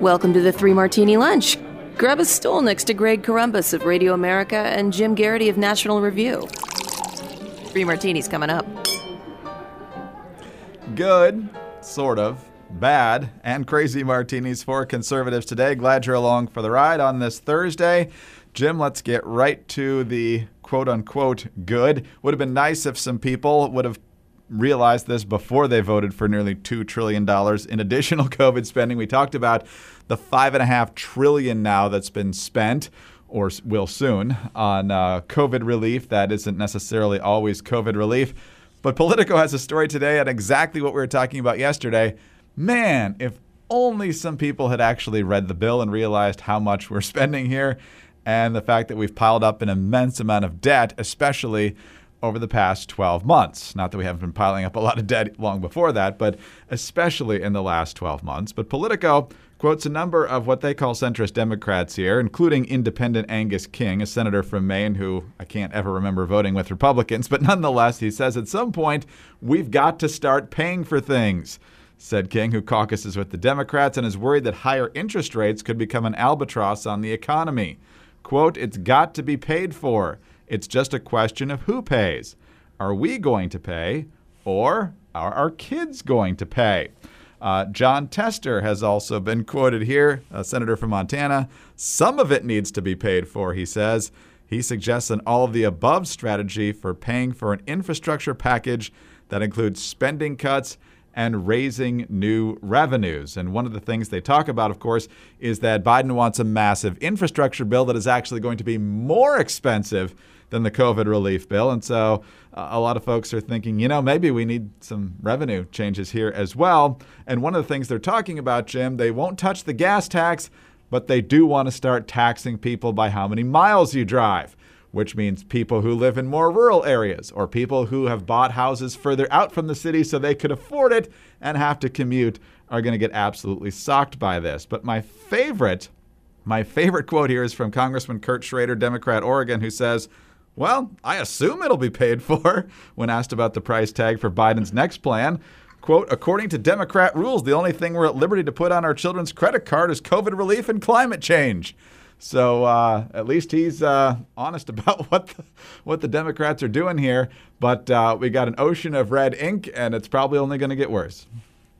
Welcome to the Three Martini Lunch. Grab a stool next to Greg Corombos of Radio America and Jim Geraghty of National Review. Three martinis coming up. Good, sort of, bad, and crazy martinis for conservatives today. Glad you're along for the ride on this Thursday. Jim, let's get right to the quote unquote good. Would have been nice if some people would have realized this before they voted for nearly $2 trillion in additional COVID spending. We talked about the 5.5 trillion now that's been spent or will soon on uh, COVID relief. That isn't necessarily always COVID relief. But Politico has a story today on exactly what we were talking about yesterday. Man, if only some people had actually read the bill and realized how much we're spending here and the fact that we've piled up an immense amount of debt, especially over the past 12 months. Not that we haven't been piling up a lot of debt long before that, but especially in the last 12 months. But Politico quotes a number of what they call centrist Democrats here, including independent Angus King, a senator from Maine who I can't ever remember voting with Republicans, but nonetheless, he says at some point, we've got to start paying for things. Said King, who caucuses with the Democrats and is worried that higher interest rates could become an albatross on the economy. Quote, it's got to be paid for. It's just a question of who pays. Are we going to pay or are our kids going to pay? Uh, Jon Tester has also been quoted here, a senator from Montana. Some of it needs to be paid for, he says. He suggests an all of the above strategy for paying for an infrastructure package that includes spending cuts and raising new revenues. And one of the things they talk about, of course, is that Biden wants a massive infrastructure bill that is actually going to be more expensive than the COVID relief bill. And so uh, a lot of folks are thinking, you know, maybe we need some revenue changes here as well. And one of the things they're talking about, Jim, they won't touch the gas tax, but they do want to start taxing people by how many miles you drive. Which means people who live in more rural areas or people who have bought houses further out from the city so they could afford it and have to commute are going to get absolutely socked by this. But my favorite, my favorite quote here is from Congressman Kurt Schrader, Democrat, Oregon, who says, well, I assume it'll be paid for. When asked about the price tag for Biden's next plan, quote, according to Democrat rules, the only thing we're at liberty to put on our children's credit card is COVID relief and climate change. So uh, at least he's uh, honest about what the, what the Democrats are doing here. But uh, we got an ocean of red ink, and it's probably only going to get worse.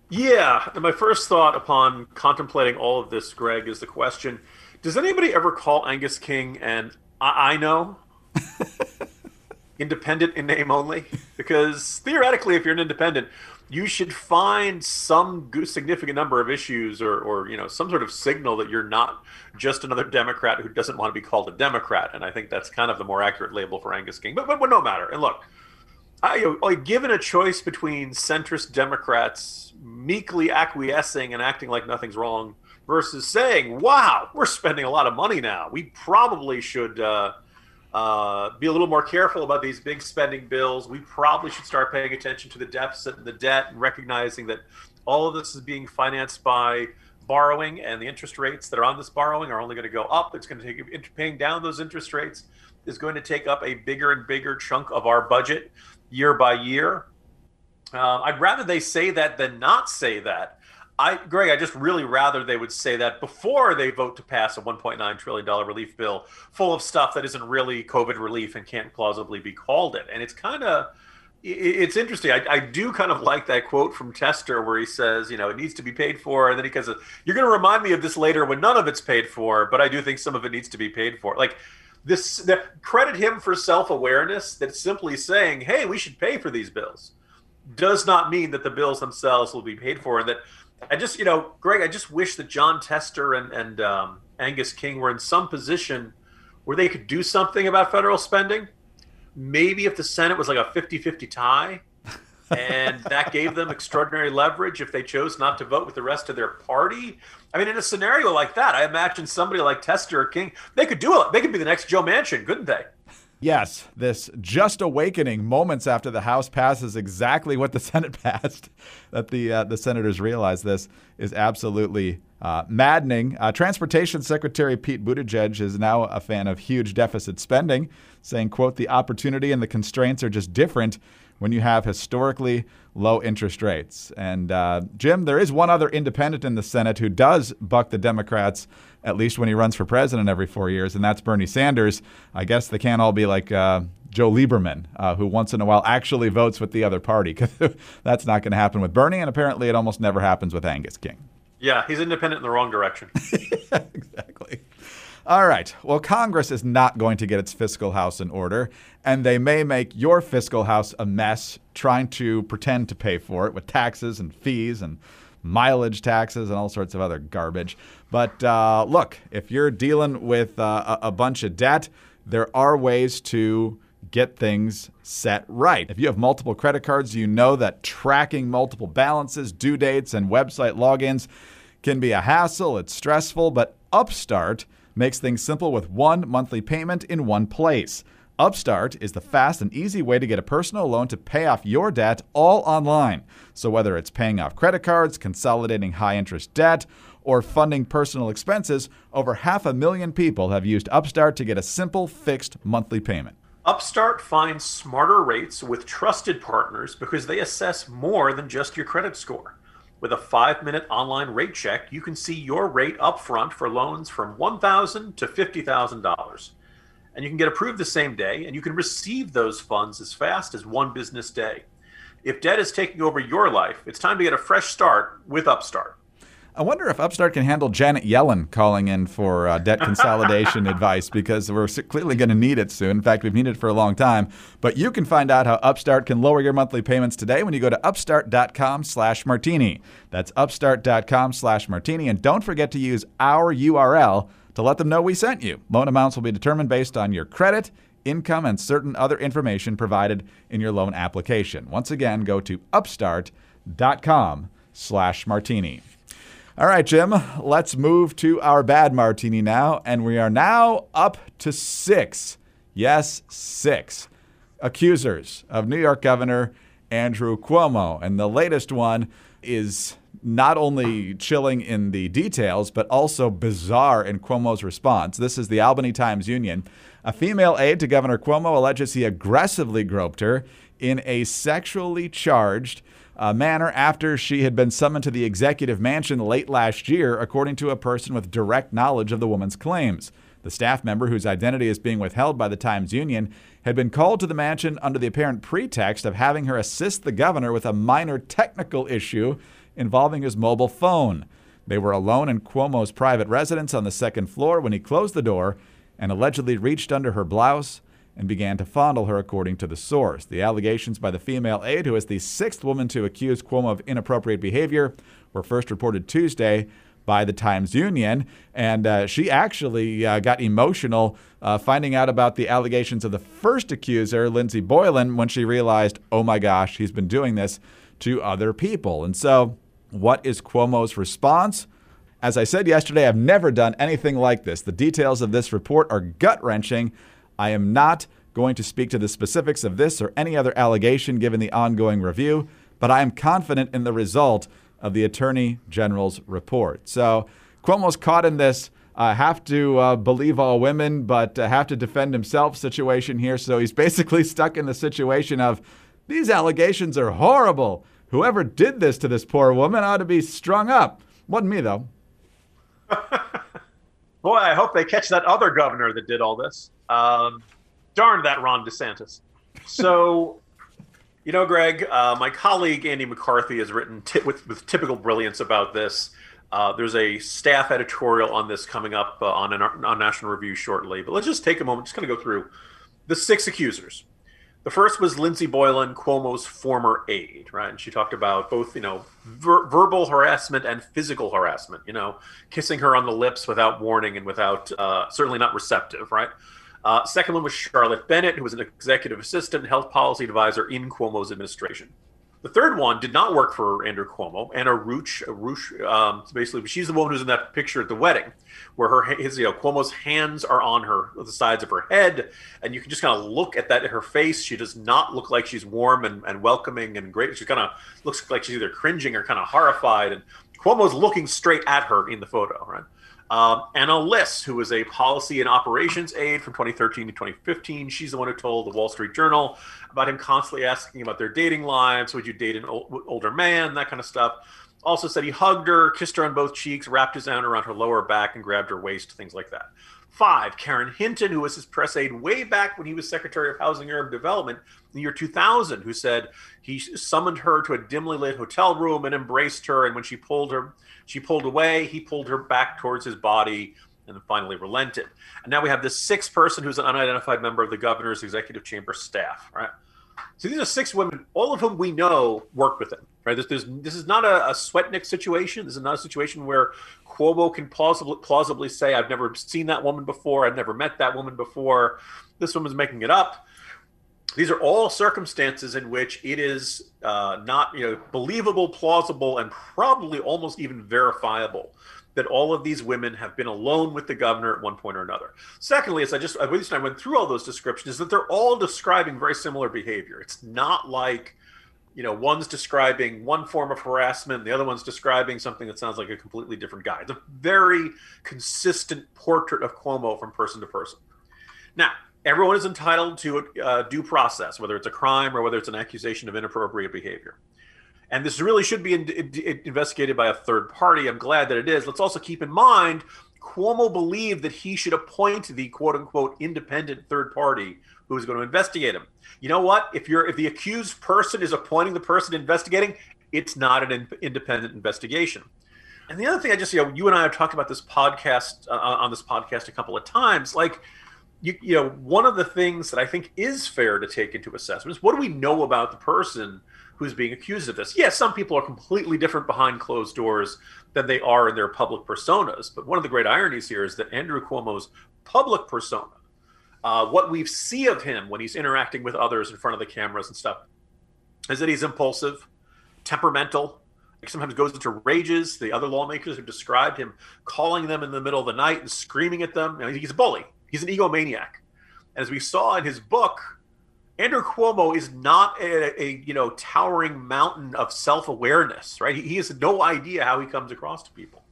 Yeah, and my first thought upon contemplating all of this, Greg, is the question: Does anybody ever call Angus King and I, I know independent in name only? Because theoretically, if you're an independent, you should find some significant number of issues or, or you know some sort of signal that you're not just another Democrat who doesn't want to be called a Democrat. And I think that's kind of the more accurate label for Angus King. But but, but no matter. And look, I, like given a choice between centrist Democrats meekly acquiescing and acting like nothing's wrong versus saying, "Wow, we're spending a lot of money now. We probably should." Uh, uh, be a little more careful about these big spending bills. We probably should start paying attention to the deficit and the debt and recognizing that all of this is being financed by borrowing and the interest rates that are on this borrowing are only going to go up. It's going to take paying down those interest rates is going to take up a bigger and bigger chunk of our budget year by year. Uh, I'd rather they say that than not say that. I, Greg, I just really rather they would say that before they vote to pass a 1.9 trillion dollar relief bill full of stuff that isn't really COVID relief and can't plausibly be called it. And it's kind of it's interesting. I, I, do kind of like that quote from Tester where he says, you know, it needs to be paid for, and then he goes, "You're going to remind me of this later when none of it's paid for, but I do think some of it needs to be paid for." Like this, the, credit him for self-awareness. That's simply saying, "Hey, we should pay for these bills," does not mean that the bills themselves will be paid for, and that I just, you know, Greg, I just wish that Jon Tester and, and um, Angus King were in some position where they could do something about federal spending. Maybe if the Senate was like a 50 50 tie, and that gave them extraordinary leverage if they chose not to vote with the rest of their party. I mean, in a scenario like that, I imagine somebody like Tester or King, they could do it. They could be the next Joe Manchin, couldn't they? Yes, this just awakening moments after the House passes exactly what the Senate passed, that the uh, the senators realize this is absolutely uh, maddening. Uh, Transportation Secretary Pete Buttigieg is now a fan of huge deficit spending, saying, "quote The opportunity and the constraints are just different. when you have historically low interest rates. And uh, Jim, there is one other independent in the Senate who does buck the Democrats, at least when he runs for president every four years, and that's Bernie Sanders. I guess they can't all be like uh, Joe Lieberman, uh, who once in a while actually votes with the other party, because that's not going to happen with Bernie, and apparently it almost never happens with Angus King. Yeah, he's independent in the wrong direction. exactly. All right. Well, Congress is not going to get its fiscal house in order, and they may make your fiscal house a mess trying to pretend to pay for it with taxes and fees and mileage taxes and all sorts of other garbage. But uh, look, if you're dealing with uh, a, a bunch of debt, there are ways to get things set right. If you have multiple credit cards, you know that tracking multiple balances, due dates, and website logins can be a hassle. It's stressful, but Upstart makes things simple with one monthly payment in one place. Upstart is the fast and easy way to get a personal loan to pay off your debt all online. So, whether it's paying off credit cards, consolidating high interest debt, or funding personal expenses, over half a million people have used Upstart to get a simple fixed monthly payment. Upstart finds smarter rates with trusted partners because they assess more than just your credit score. With a five minute online rate check, you can see your rate upfront for loans from 1,000 to $50,000. And you can get approved the same day, and you can receive those funds as fast as one business day. If debt is taking over your life, it's time to get a fresh start with Upstart. I wonder if Upstart can handle Janet Yellen calling in for uh, debt consolidation advice because we're clearly going to need it soon. In fact, we've needed it for a long time. But you can find out how Upstart can lower your monthly payments today when you go to upstart.com/martini. That's upstart.com/martini, and don't forget to use our URL to let them know we sent you. Loan amounts will be determined based on your credit income, and certain other information provided in your loan application. Once again, go to upstart.com slash martini. All right, Jim, let's move to our bad martini now. And we are now up to six. Yes, six accusers of New York Governor Andrew Cuomo. And the latest one is not only chilling in the details, but also bizarre in Cuomo's response. This is the Albany Times Union. A female aide to Governor Cuomo alleges he aggressively groped her in a sexually charged uh, manner after she had been summoned to the executive mansion late last year, according to a person with direct knowledge of the woman's claims. The staff member, whose identity is being withheld by the Times Union, had been called to the mansion under the apparent pretext of having her assist the governor with a minor technical issue involving his mobile phone. They were alone in Cuomo's private residence on the second floor when he closed the door and allegedly reached under her blouse and began to fondle her, according to the source. The allegations by the female aide, who is the sixth woman to accuse Cuomo of inappropriate behavior, were first reported Tuesday by the Times Union. And uh, she actually uh, got emotional uh, finding out about the allegations of the first accuser, Lindsey Boylan, when she realized, oh my gosh, he's been doing this to other people. And so, what is Cuomo's response? As I said yesterday, I've never done anything like this. The details of this report are gut wrenching. I am not going to speak to the specifics of this or any other allegation given the ongoing review, but I am confident in the result of the Attorney General's report. So Cuomo's caught in this uh, have to uh, believe all women, but uh, have to defend himself situation here. So he's basically stuck in the situation of these allegations are horrible. Whoever did this to this poor woman ought to be strung up. Wasn't me, though. Boy, I hope they catch that other governor that did all this. Um, darn that Ron DeSantis. So, you know, Greg, uh, my colleague Andy McCarthy has written t- with, with typical brilliance about this. Uh, there's a staff editorial on this coming up uh, on, an, on National Review shortly. But let's just take a moment, just kind of go through the six accusers. The first was Lindsey Boylan, Cuomo's former aide, right? And she talked about both, you know, ver- verbal harassment and physical harassment. You know, kissing her on the lips without warning and without uh, certainly not receptive, right? Uh, second one was Charlotte Bennett, who was an executive assistant, health policy advisor in Cuomo's administration. The third one did not work for Andrew Cuomo. Anna Ruch, Ruch um, basically, she's the woman who's in that picture at the wedding, where her his, you know, Cuomo's hands are on her the sides of her head, and you can just kind of look at that her face. She does not look like she's warm and, and welcoming and great. She kind of looks like she's either cringing or kind of horrified, and Cuomo's looking straight at her in the photo, right? Um, Anna Liss, who was a policy and operations aide from 2013 to 2015, she's the one who told the Wall Street Journal about him constantly asking about their dating lives. Would you date an old, older man? That kind of stuff. Also said he hugged her, kissed her on both cheeks, wrapped his arm around her lower back, and grabbed her waist, things like that. Five, Karen Hinton, who was his press aide way back when he was Secretary of Housing and Urban Development in the year 2000, who said he summoned her to a dimly lit hotel room and embraced her. And when she pulled her she pulled away. He pulled her back towards his body and then finally relented. And now we have this sixth person who's an unidentified member of the governor's executive chamber staff, right? So these are six women, all of whom we know worked with him, right? This, this, this is not a, a Swetnick situation. This is not a situation where Cuomo can plausibly, plausibly say, I've never seen that woman before. I've never met that woman before. This woman's making it up these are all circumstances in which it is uh, not you know believable plausible and probably almost even verifiable that all of these women have been alone with the governor at one point or another. Secondly as i just at least i went through all those descriptions is that they're all describing very similar behavior. It's not like you know one's describing one form of harassment the other one's describing something that sounds like a completely different guy. It's a very consistent portrait of cuomo from person to person. Now everyone is entitled to uh, due process, whether it's a crime or whether it's an accusation of inappropriate behavior. And this really should be in, in, investigated by a third party. I'm glad that it is. Let's also keep in mind Cuomo believed that he should appoint the quote unquote independent third party who is going to investigate him. You know what? If you're if the accused person is appointing the person investigating, it's not an in, independent investigation. And the other thing I just you know you and I have talked about this podcast uh, on this podcast a couple of times like you, you know, one of the things that I think is fair to take into assessment is what do we know about the person who's being accused of this? Yes, some people are completely different behind closed doors than they are in their public personas. But one of the great ironies here is that Andrew Cuomo's public persona, uh, what we see of him when he's interacting with others in front of the cameras and stuff, is that he's impulsive, temperamental, sometimes goes into rages. The other lawmakers have described him calling them in the middle of the night and screaming at them. he's a bully. He's an egomaniac. As we saw in his book, Andrew Cuomo is not a, a you know towering mountain of self-awareness, right? He, he, has no idea how he comes across to people.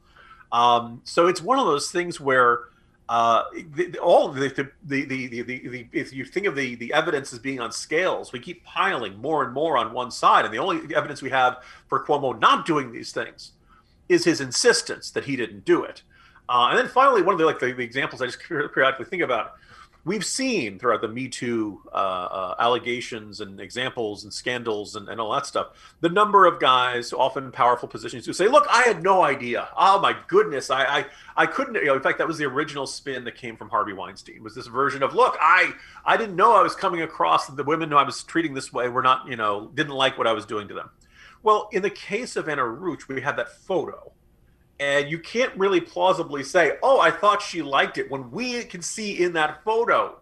Um, so it's one of those things where uh, the, all the the, the the, the, the, if you think of the the evidence as being on scales, we keep piling more and more on one side, and the only evidence we have for Cuomo not doing these things is his insistence that he didn't do it. Uh, and then finally, one of the like the, the, examples I just periodically think about, we've seen throughout the Me Too uh, uh, allegations and examples and scandals and, and all that stuff, the number of guys, often in powerful positions, who say, "Look, I had no idea. Oh my goodness, I I, I couldn't." You know, in fact, that was the original spin that came from Harvey Weinstein. Was this version of, "Look, I I didn't know I was coming across the women who I was treating this way were not, you know, didn't like what I was doing to them." Well, in the case of Anna Ruch, we had that photo and you can't really plausibly say, "Oh, I thought she liked it," when we can see in that photo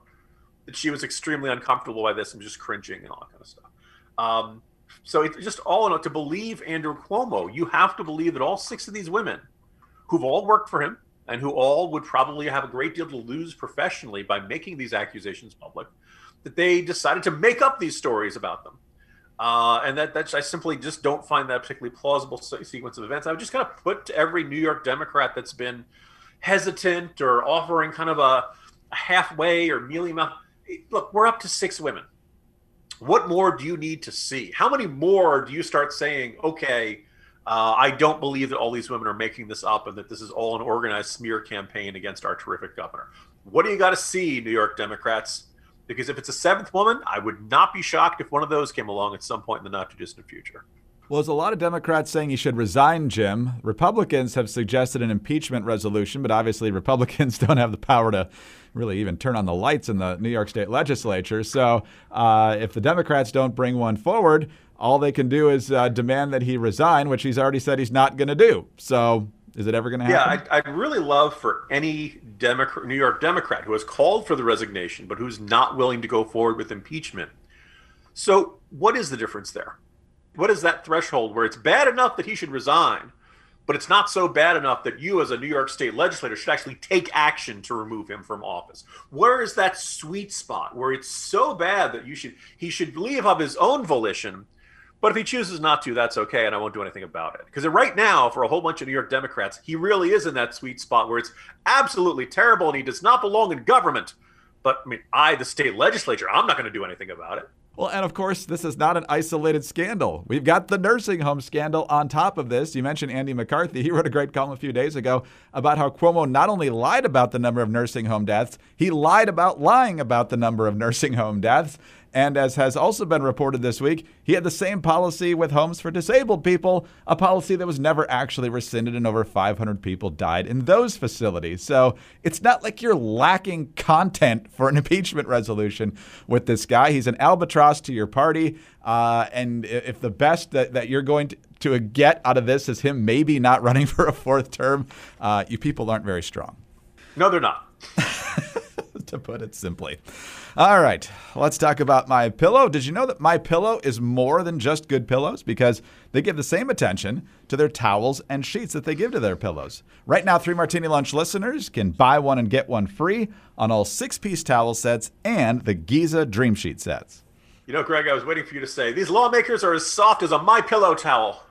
that she was extremely uncomfortable by this and just cringing and all that kind of stuff. Um, so it's just all in all, to believe Andrew Cuomo, you have to believe that all six of these women, who've all worked for him and who all would probably have a great deal to lose professionally by making these accusations public, that they decided to make up these stories about them uh, and that that's I simply just don't find that particularly plausible sequence of events. I would just kind of put to every New York Democrat that's been hesitant or offering kind of a, a halfway or mealy mouth. Look, we're up to six women. What more do you need to see? How many more do you start saying, okay, uh, I don't believe that all these women are making this up and that this is all an organized smear campaign against our terrific governor? What do you got to see, New York Democrats? Because if it's a seventh woman, I would not be shocked if one of those came along at some point in the not too distant future. Well, there's a lot of Democrats saying he should resign, Jim. Republicans have suggested an impeachment resolution, but obviously Republicans don't have the power to really even turn on the lights in the New York State legislature. So uh, if the Democrats don't bring one forward, all they can do is uh, demand that he resign, which he's already said he's not going to do. So is it ever going to happen? Yeah, I'd, I'd, really love for any Democrat, New York Democrat who has called for the resignation, but who's not willing to go forward with impeachment. So, what is the difference there? What is that threshold where it's bad enough that he should resign, but it's not so bad enough that you, as a New York State legislator, should actually take action to remove him from office? Where is that sweet spot where it's so bad that you should he should leave of his own volition? But if he chooses not to, that's okay, and I won't do anything about it. Because right now, for a whole bunch of New York Democrats, he really is in that sweet spot where it's absolutely terrible and he does not belong in government. But I mean, I, the state legislature, I'm not going to do anything about it. Well, and of course, this is not an isolated scandal. We've got the nursing home scandal on top of this. You mentioned Andy McCarthy. He wrote a great column a few days ago about how Cuomo not only lied about the number of nursing home deaths, he lied about lying about the number of nursing home deaths. And as has also been reported this week, he had the same policy with homes for disabled people, a policy that was never actually rescinded, and over 500 people died in those facilities. So it's not like you're lacking content for an impeachment resolution with this guy. He's an albatross to your party. Uh, and if the best that, that you're going to, to get out of this is him maybe not running for a fourth term, uh, you people aren't very strong. No, they're not. to put it simply. All right, let's talk about my pillow. Did you know that my pillow is more than just good pillows because they give the same attention to their towels and sheets that they give to their pillows. Right now, 3 Martini Lunch listeners can buy one and get one free on all 6-piece towel sets and the Giza Dream Sheet sets. You know, Greg, I was waiting for you to say these lawmakers are as soft as a My Pillow towel.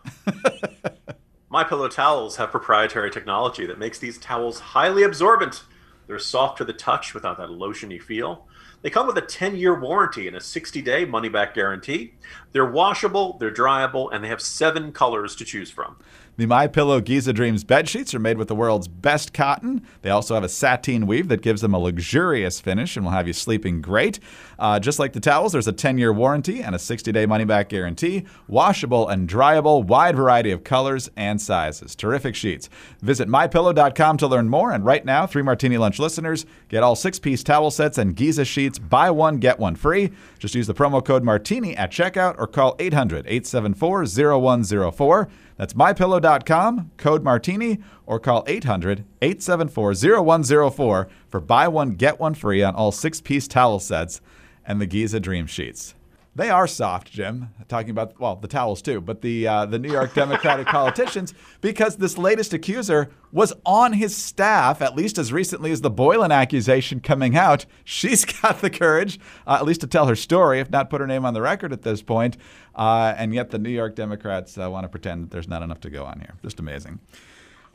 my Pillow towels have proprietary technology that makes these towels highly absorbent. They're soft to the touch without that lotiony feel. They come with a 10 year warranty and a 60 day money back guarantee. They're washable, they're dryable, and they have seven colors to choose from. The My Pillow Giza Dreams bed sheets are made with the world's best cotton. They also have a sateen weave that gives them a luxurious finish and will have you sleeping great. Uh, just like the towels, there's a 10-year warranty and a 60-day money-back guarantee. Washable and dryable, wide variety of colors and sizes. Terrific sheets. Visit mypillow.com to learn more. And right now, three Martini Lunch listeners get all six-piece towel sets and Giza sheets. Buy one, get one free. Just use the promo code Martini at checkout or call 800-874-0104. That's mypillow.com, code martini, or call 800 874 0104 for buy one, get one free on all six piece towel sets and the Giza Dream Sheets. They are soft, Jim. Talking about well, the towels too, but the uh, the New York Democratic politicians, because this latest accuser was on his staff at least as recently as the Boylan accusation coming out. She's got the courage, uh, at least to tell her story, if not put her name on the record at this point. Uh, and yet the New York Democrats uh, want to pretend that there's not enough to go on here. Just amazing.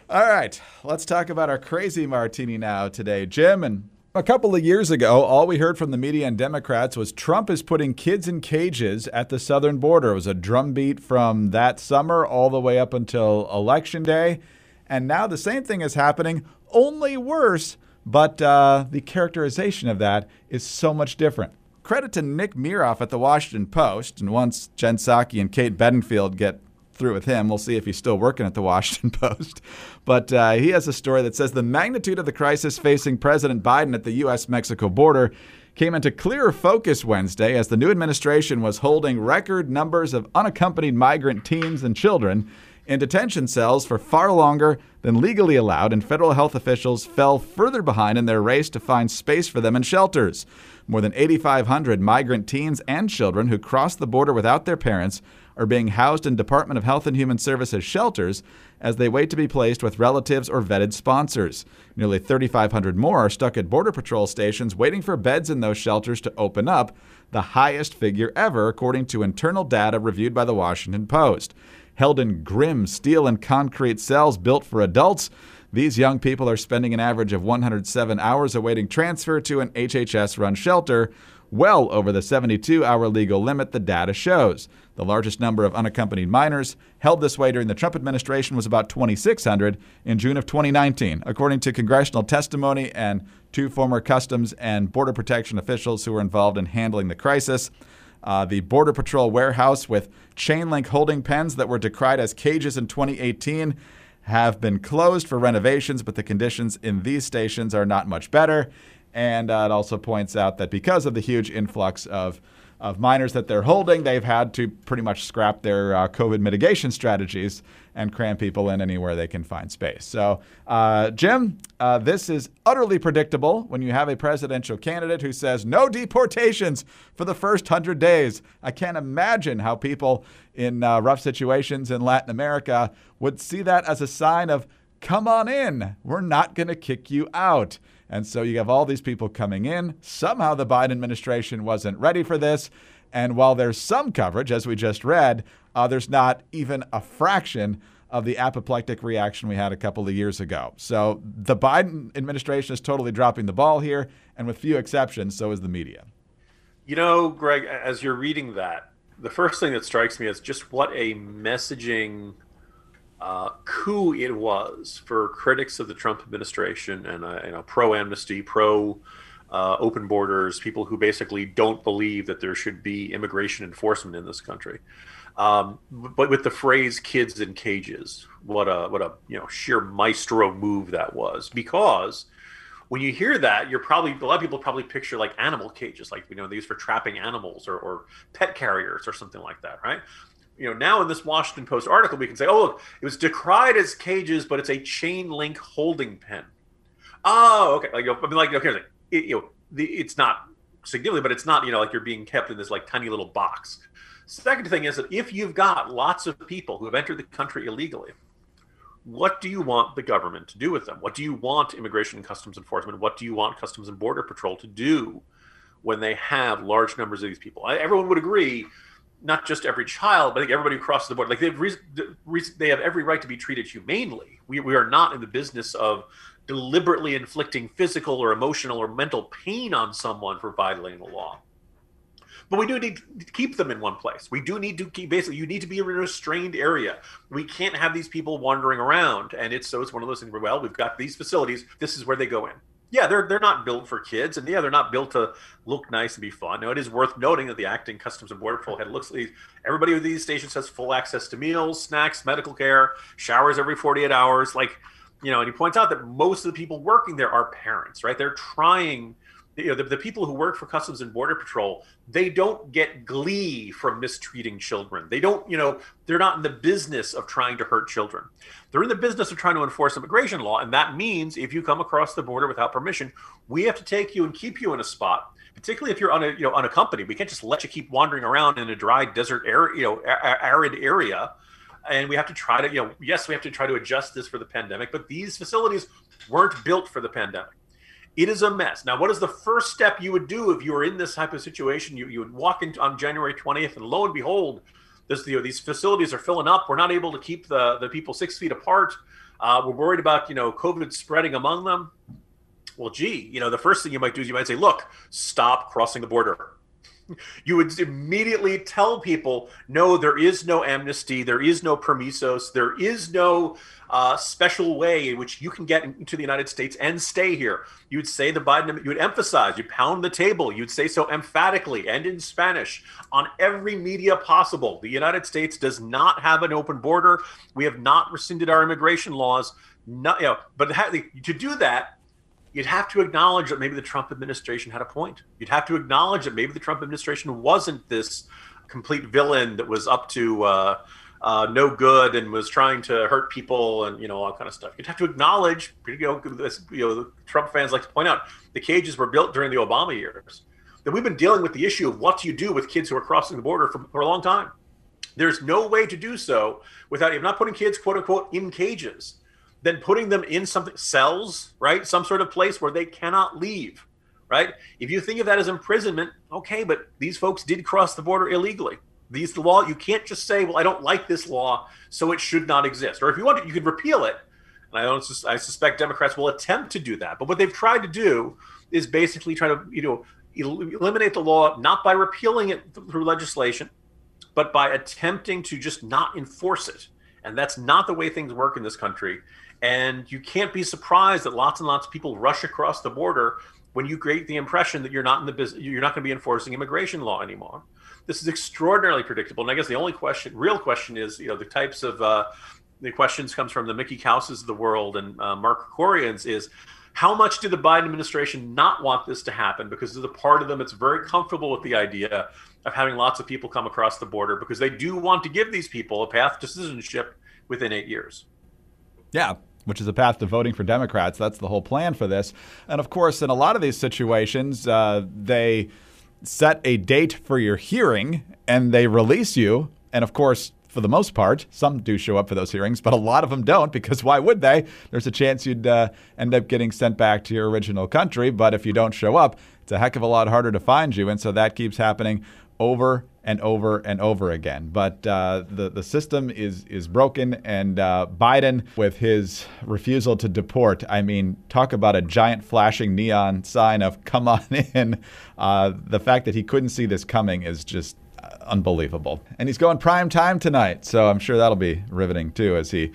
All right, let's talk about our crazy martini now today, Jim and a couple of years ago, all we heard from the media and Democrats was Trump is putting kids in cages at the southern border. It was a drumbeat from that summer all the way up until Election Day. And now the same thing is happening, only worse, but uh, the characterization of that is so much different. Credit to Nick Miroff at the Washington Post. And once Jen Psaki and Kate Bedingfield get through with him. We'll see if he's still working at the Washington Post. But uh, he has a story that says the magnitude of the crisis facing President Biden at the U.S. Mexico border came into clearer focus Wednesday as the new administration was holding record numbers of unaccompanied migrant teens and children in detention cells for far longer than legally allowed, and federal health officials fell further behind in their race to find space for them in shelters. More than 8,500 migrant teens and children who crossed the border without their parents are being housed in Department of Health and Human Services shelters as they wait to be placed with relatives or vetted sponsors. Nearly 3,500 more are stuck at Border Patrol stations waiting for beds in those shelters to open up, the highest figure ever, according to internal data reviewed by the Washington Post. Held in grim steel and concrete cells built for adults, these young people are spending an average of 107 hours awaiting transfer to an HHS run shelter, well over the 72 hour legal limit the data shows. The largest number of unaccompanied minors held this way during the Trump administration was about 2,600 in June of 2019, according to congressional testimony and two former Customs and Border Protection officials who were involved in handling the crisis. Uh, the Border Patrol warehouse with chain link holding pens that were decried as cages in 2018 have been closed for renovations, but the conditions in these stations are not much better. And uh, it also points out that because of the huge influx of of minors that they're holding, they've had to pretty much scrap their uh, COVID mitigation strategies and cram people in anywhere they can find space. So, uh, Jim, uh, this is utterly predictable when you have a presidential candidate who says no deportations for the first hundred days. I can't imagine how people in uh, rough situations in Latin America would see that as a sign of come on in, we're not going to kick you out. And so you have all these people coming in. Somehow the Biden administration wasn't ready for this. And while there's some coverage, as we just read, uh, there's not even a fraction of the apoplectic reaction we had a couple of years ago. So the Biden administration is totally dropping the ball here, and with few exceptions, so is the media. You know, Greg, as you're reading that, the first thing that strikes me is just what a messaging uh, coup it was for critics of the Trump administration and uh, you know pro amnesty, pro uh, open borders, people who basically don't believe that there should be immigration enforcement in this country. Um, but with the phrase "kids in cages," what a what a you know sheer maestro move that was. Because when you hear that, you're probably a lot of people probably picture like animal cages, like you know these for trapping animals or, or pet carriers or something like that, right? You know, now in this Washington Post article, we can say, "Oh, look, it was decried as cages, but it's a chain link holding pen." Oh, okay. Like, I mean, like, okay, like, it, you know, the, it's not significantly, but it's not, you know, like you're being kept in this like tiny little box. Second thing is that if you've got lots of people who have entered the country illegally, what do you want the government to do with them? What do you want Immigration and Customs Enforcement? What do you want Customs and Border Patrol to do when they have large numbers of these people? Everyone would agree, not just every child, but I think everybody across the board, like they have, reason, they have every right to be treated humanely. We, we are not in the business of deliberately inflicting physical or emotional or mental pain on someone for violating the law. But we do need to keep them in one place. We do need to keep basically you need to be in a restrained area. We can't have these people wandering around. And it's so it's one of those things where well, we've got these facilities, this is where they go in. Yeah, they're they're not built for kids, and yeah, they're not built to look nice and be fun. Now, it is worth noting that the acting Customs and Border Patrol head looks like everybody with these stations has full access to meals, snacks, medical care, showers every 48 hours. Like, you know, and he points out that most of the people working there are parents, right? They're trying you know the, the, people who work for customs and border patrol they don't get glee from mistreating children. They don't you know they're not in the business of trying to hurt children. They're in the business of trying to enforce immigration law and that means if you come across the border without permission we have to take you and keep you in a spot particularly if you're on a you know unaccompanied we can't just let you keep wandering around in a dry desert area you know arid area and we have to try to you know yes we have to try to adjust this for the pandemic but these facilities weren't built for the pandemic it is a mess. Now, what is the first step you would do if you were in this type of situation? You, you would walk in on January 20th, and lo and behold, this, you know, these facilities are filling up. We're not able to keep the, the people six feet apart. Uh, we're worried about you know COVID spreading among them. Well, gee, you know the first thing you might do is you might say, "Look, stop crossing the border." you would immediately tell people, no, there is no amnesty, there is no permisos, there is no uh, special way in which you can get into the United States and stay here. You would say the Biden, you would emphasize, you pound the table, you'd say so emphatically and in Spanish on every media possible. The United States does not have an open border. We have not rescinded our immigration laws. Not, you know, but to do that, you'd have to acknowledge that maybe the Trump administration had a point. You'd have to acknowledge that maybe the Trump administration wasn't this complete villain that was up to uh, uh, no good and was trying to hurt people and you know all kind of stuff. You'd have to acknowledge, you know, this, you know, the Trump fans like to point out the cages were built during the Obama years. That we've been dealing with the issue of what do you do with kids who are crossing the border for, for a long time. There's no way to do so without even not putting kids, quote unquote, in cages then putting them in something cells, right? Some sort of place where they cannot leave, right? If you think of that as imprisonment, okay, but these folks did cross the border illegally. These the law, you can't just say, well, I don't like this law, so it should not exist. Or if you want to, you could repeal it. And I don't I suspect Democrats will attempt to do that. But what they've tried to do is basically try to, you know, eliminate the law not by repealing it through legislation, but by attempting to just not enforce it. And that's not the way things work in this country. And you can't be surprised that lots and lots of people rush across the border when you create the impression that you're not in the business, you're not going to be enforcing immigration law anymore. This is extraordinarily predictable. And I guess the only question, real question, is you know the types of uh, the questions comes from the Mickey Kauses of the world and uh, Mark Krikorian's is how much did the Biden administration not want this to happen? Because there's a part of them that's very comfortable with the idea of having lots of people come across the border because they do want to give these people a path to citizenship within eight years. Yeah, which is a path to voting for Democrats. That's the whole plan for this. And of course, in a lot of these situations, uh, they set a date for your hearing and they release you. And of course, for the most part, some do show up for those hearings, but a lot of them don't because why would they? There's a chance you'd uh, end up getting sent back to your original country. But if you don't show up, it's a heck of a lot harder to find you. And so that keeps happening over and over and over again. But uh, the the system is is broken, and uh, Biden, with his refusal to deport, I mean, talk about a giant flashing neon sign of "Come on in." Uh, the fact that he couldn't see this coming is just uh, unbelievable. And he's going prime time tonight, so I'm sure that'll be riveting too as he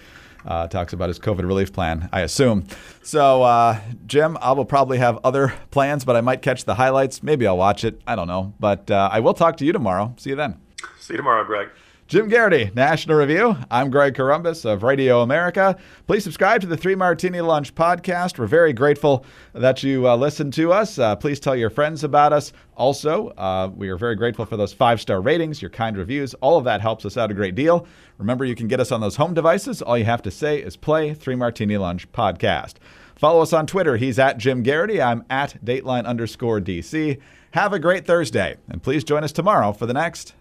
uh, talks about his COVID relief plan, I assume. So, uh, Jim, I will probably have other plans, but I might catch the highlights. Maybe I'll watch it. I don't know. But uh, I will talk to you tomorrow. See you then. See you tomorrow, Greg. Jim Geraghty, National Review. I'm Greg Corombos of Radio America. Please subscribe to the Three Martini Lunch podcast. We're very grateful that you uh, listen to us. Uh, please tell your friends about us. Also, uh, we are very grateful for those five star ratings, your kind reviews. All of that helps us out a great deal. Remember, you can get us on those home devices. All you have to say is play Three Martini Lunch podcast. Follow us on Twitter. He's at Jim Geraghty. I'm at Dateline underscore DC. Have a great Thursday, and please join us tomorrow for the next